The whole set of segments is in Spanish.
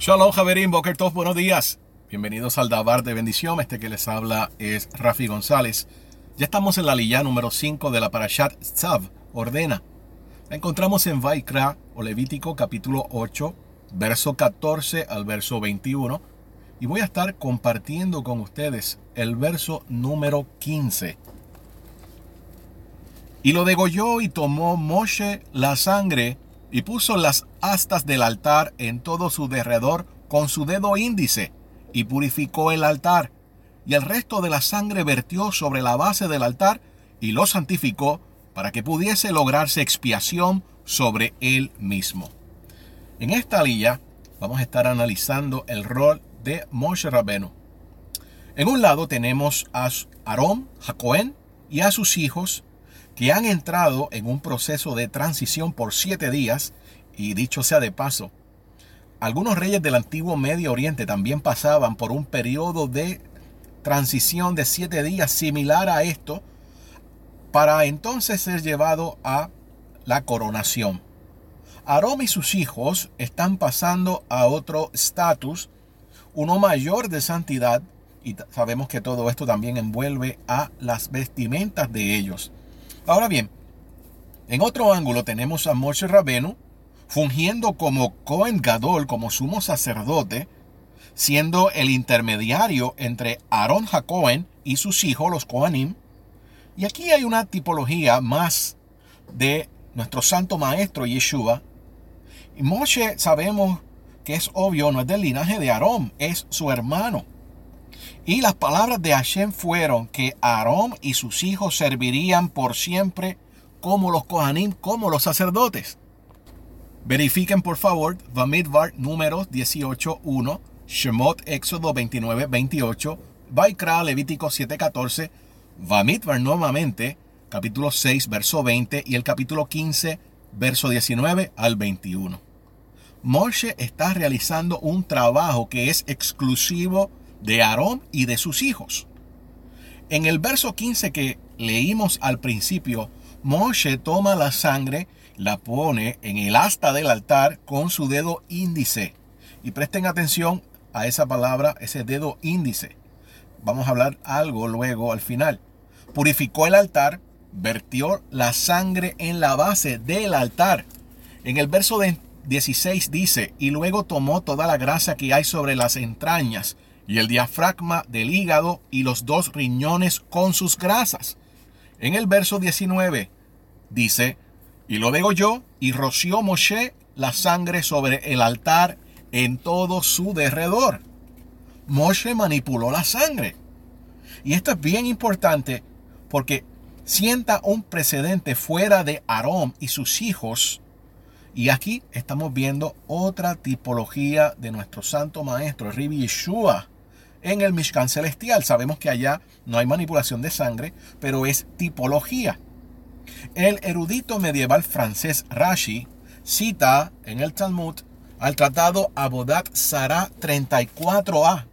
Shalom, Javerín, Boker Tov, buenos días. Bienvenidos al Dabar de Bendición. Este que les habla es Rafi González. Ya estamos en la lilla número 5 de la Parashat Tzav, ordena. La encontramos en Vaikra o Levítico capítulo 8, verso 14 al verso 21. Y voy a estar compartiendo con ustedes el verso número 15. Y lo degolló y tomó Moshe la sangre y puso las astas del altar en todo su derredor con su dedo índice y purificó el altar. Y el resto de la sangre vertió sobre la base del altar y lo santificó para que pudiese lograrse expiación sobre él mismo. En esta lilla vamos a estar analizando el rol de Moshe Rabenu. En un lado tenemos a Aarón, Jacoén y a sus hijos que han entrado en un proceso de transición por siete días, y dicho sea de paso, algunos reyes del antiguo Medio Oriente también pasaban por un periodo de transición de siete días similar a esto, para entonces ser llevado a la coronación. Aarón y sus hijos están pasando a otro estatus, uno mayor de santidad, y sabemos que todo esto también envuelve a las vestimentas de ellos. Ahora bien, en otro ángulo tenemos a Moshe Rabenu fungiendo como Cohen Gadol, como sumo sacerdote, siendo el intermediario entre Aarón Jacoen y sus hijos, los Kohanim. Y aquí hay una tipología más de nuestro santo maestro Yeshua. Y Moshe sabemos que es obvio, no es del linaje de Aarón, es su hermano. Y las palabras de Hashem fueron que Aarón y sus hijos servirían por siempre como los Kohanim, como los sacerdotes. Verifiquen por favor Vamidbar números 18.1, Shemot Éxodo 29.28, Vaikra Levítico 7.14, Vamidbar nuevamente capítulo 6 verso 20 y el capítulo 15 verso 19 al 21. Moshe está realizando un trabajo que es exclusivo de Aarón y de sus hijos. En el verso 15 que leímos al principio, Moshe toma la sangre, la pone en el asta del altar con su dedo índice. Y presten atención a esa palabra, ese dedo índice. Vamos a hablar algo luego al final. Purificó el altar, vertió la sangre en la base del altar. En el verso 16 dice, y luego tomó toda la grasa que hay sobre las entrañas y el diafragma del hígado y los dos riñones con sus grasas. En el verso 19 dice, y lo yo y roció Moshe la sangre sobre el altar en todo su derredor. Moshe manipuló la sangre. Y esto es bien importante porque sienta un precedente fuera de Aarón y sus hijos. Y aquí estamos viendo otra tipología de nuestro santo maestro, Ribi Yeshua, en el Mishkan celestial. Sabemos que allá no hay manipulación de sangre, pero es tipología. El erudito medieval francés Rashi cita en el Talmud al tratado Abodat Sarah 34a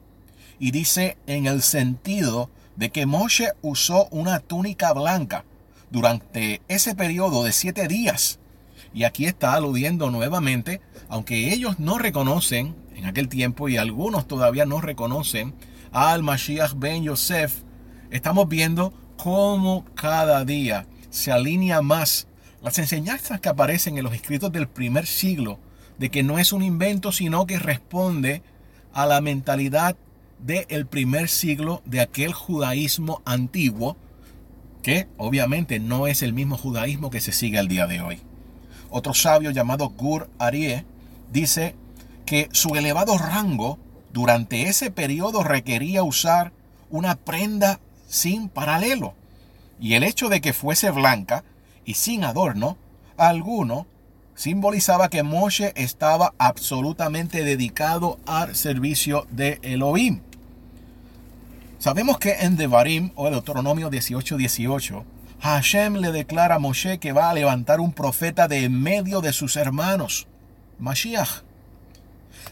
y dice en el sentido de que Moshe usó una túnica blanca durante ese periodo de siete días. Y aquí está aludiendo nuevamente, aunque ellos no reconocen en aquel tiempo y algunos todavía no reconocen al Mashiach ben Yosef, estamos viendo cómo cada día se alinea más las enseñanzas que aparecen en los escritos del primer siglo de que no es un invento, sino que responde a la mentalidad del primer siglo de aquel judaísmo antiguo, que obviamente no es el mismo judaísmo que se sigue al día de hoy. Otro sabio llamado Gur Arie dice que su elevado rango durante ese periodo requería usar una prenda sin paralelo. Y el hecho de que fuese blanca y sin adorno alguno simbolizaba que Moshe estaba absolutamente dedicado al servicio de Elohim. Sabemos que en Devarim o Deuteronomio 18:18 18, Hashem le declara a Moshe que va a levantar un profeta de en medio de sus hermanos, Mashiach.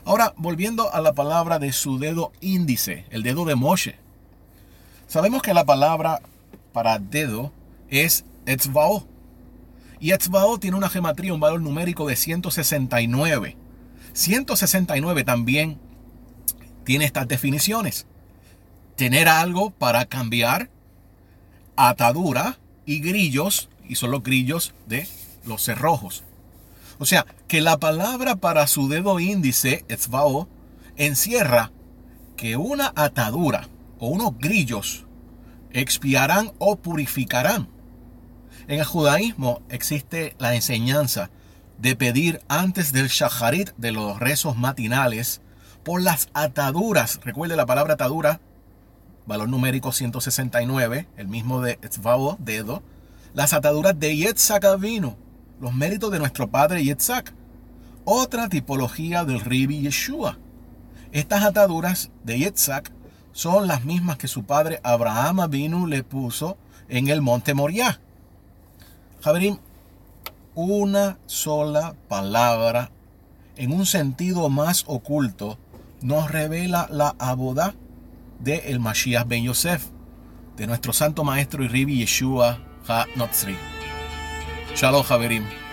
Ahora, volviendo a la palabra de su dedo índice, el dedo de Moshe. Sabemos que la palabra para dedo es etzvao. Y etzvao tiene una gematría, un valor numérico de 169. 169 también tiene estas definiciones. Tener algo para cambiar, atadura y grillos, y son los grillos de los cerrojos. O sea, que la palabra para su dedo índice, etzvao, encierra que una atadura o unos grillos expiarán o purificarán. En el judaísmo existe la enseñanza de pedir antes del shacharit de los rezos matinales por las ataduras. Recuerde la palabra atadura, valor numérico 169, el mismo de etzvao, dedo. Las ataduras de Yetzak vino, los méritos de nuestro padre Yetzak. Otra tipología del Ribi Yeshua. Estas ataduras de Yetzak son las mismas que su padre Abraham vino le puso en el monte Moriah. Javerín, una sola palabra en un sentido más oculto nos revela la abodá de el Mashiach ben Yosef, de nuestro santo maestro y Ribi Yeshua Ha-Notzri. Shalom, Javerim.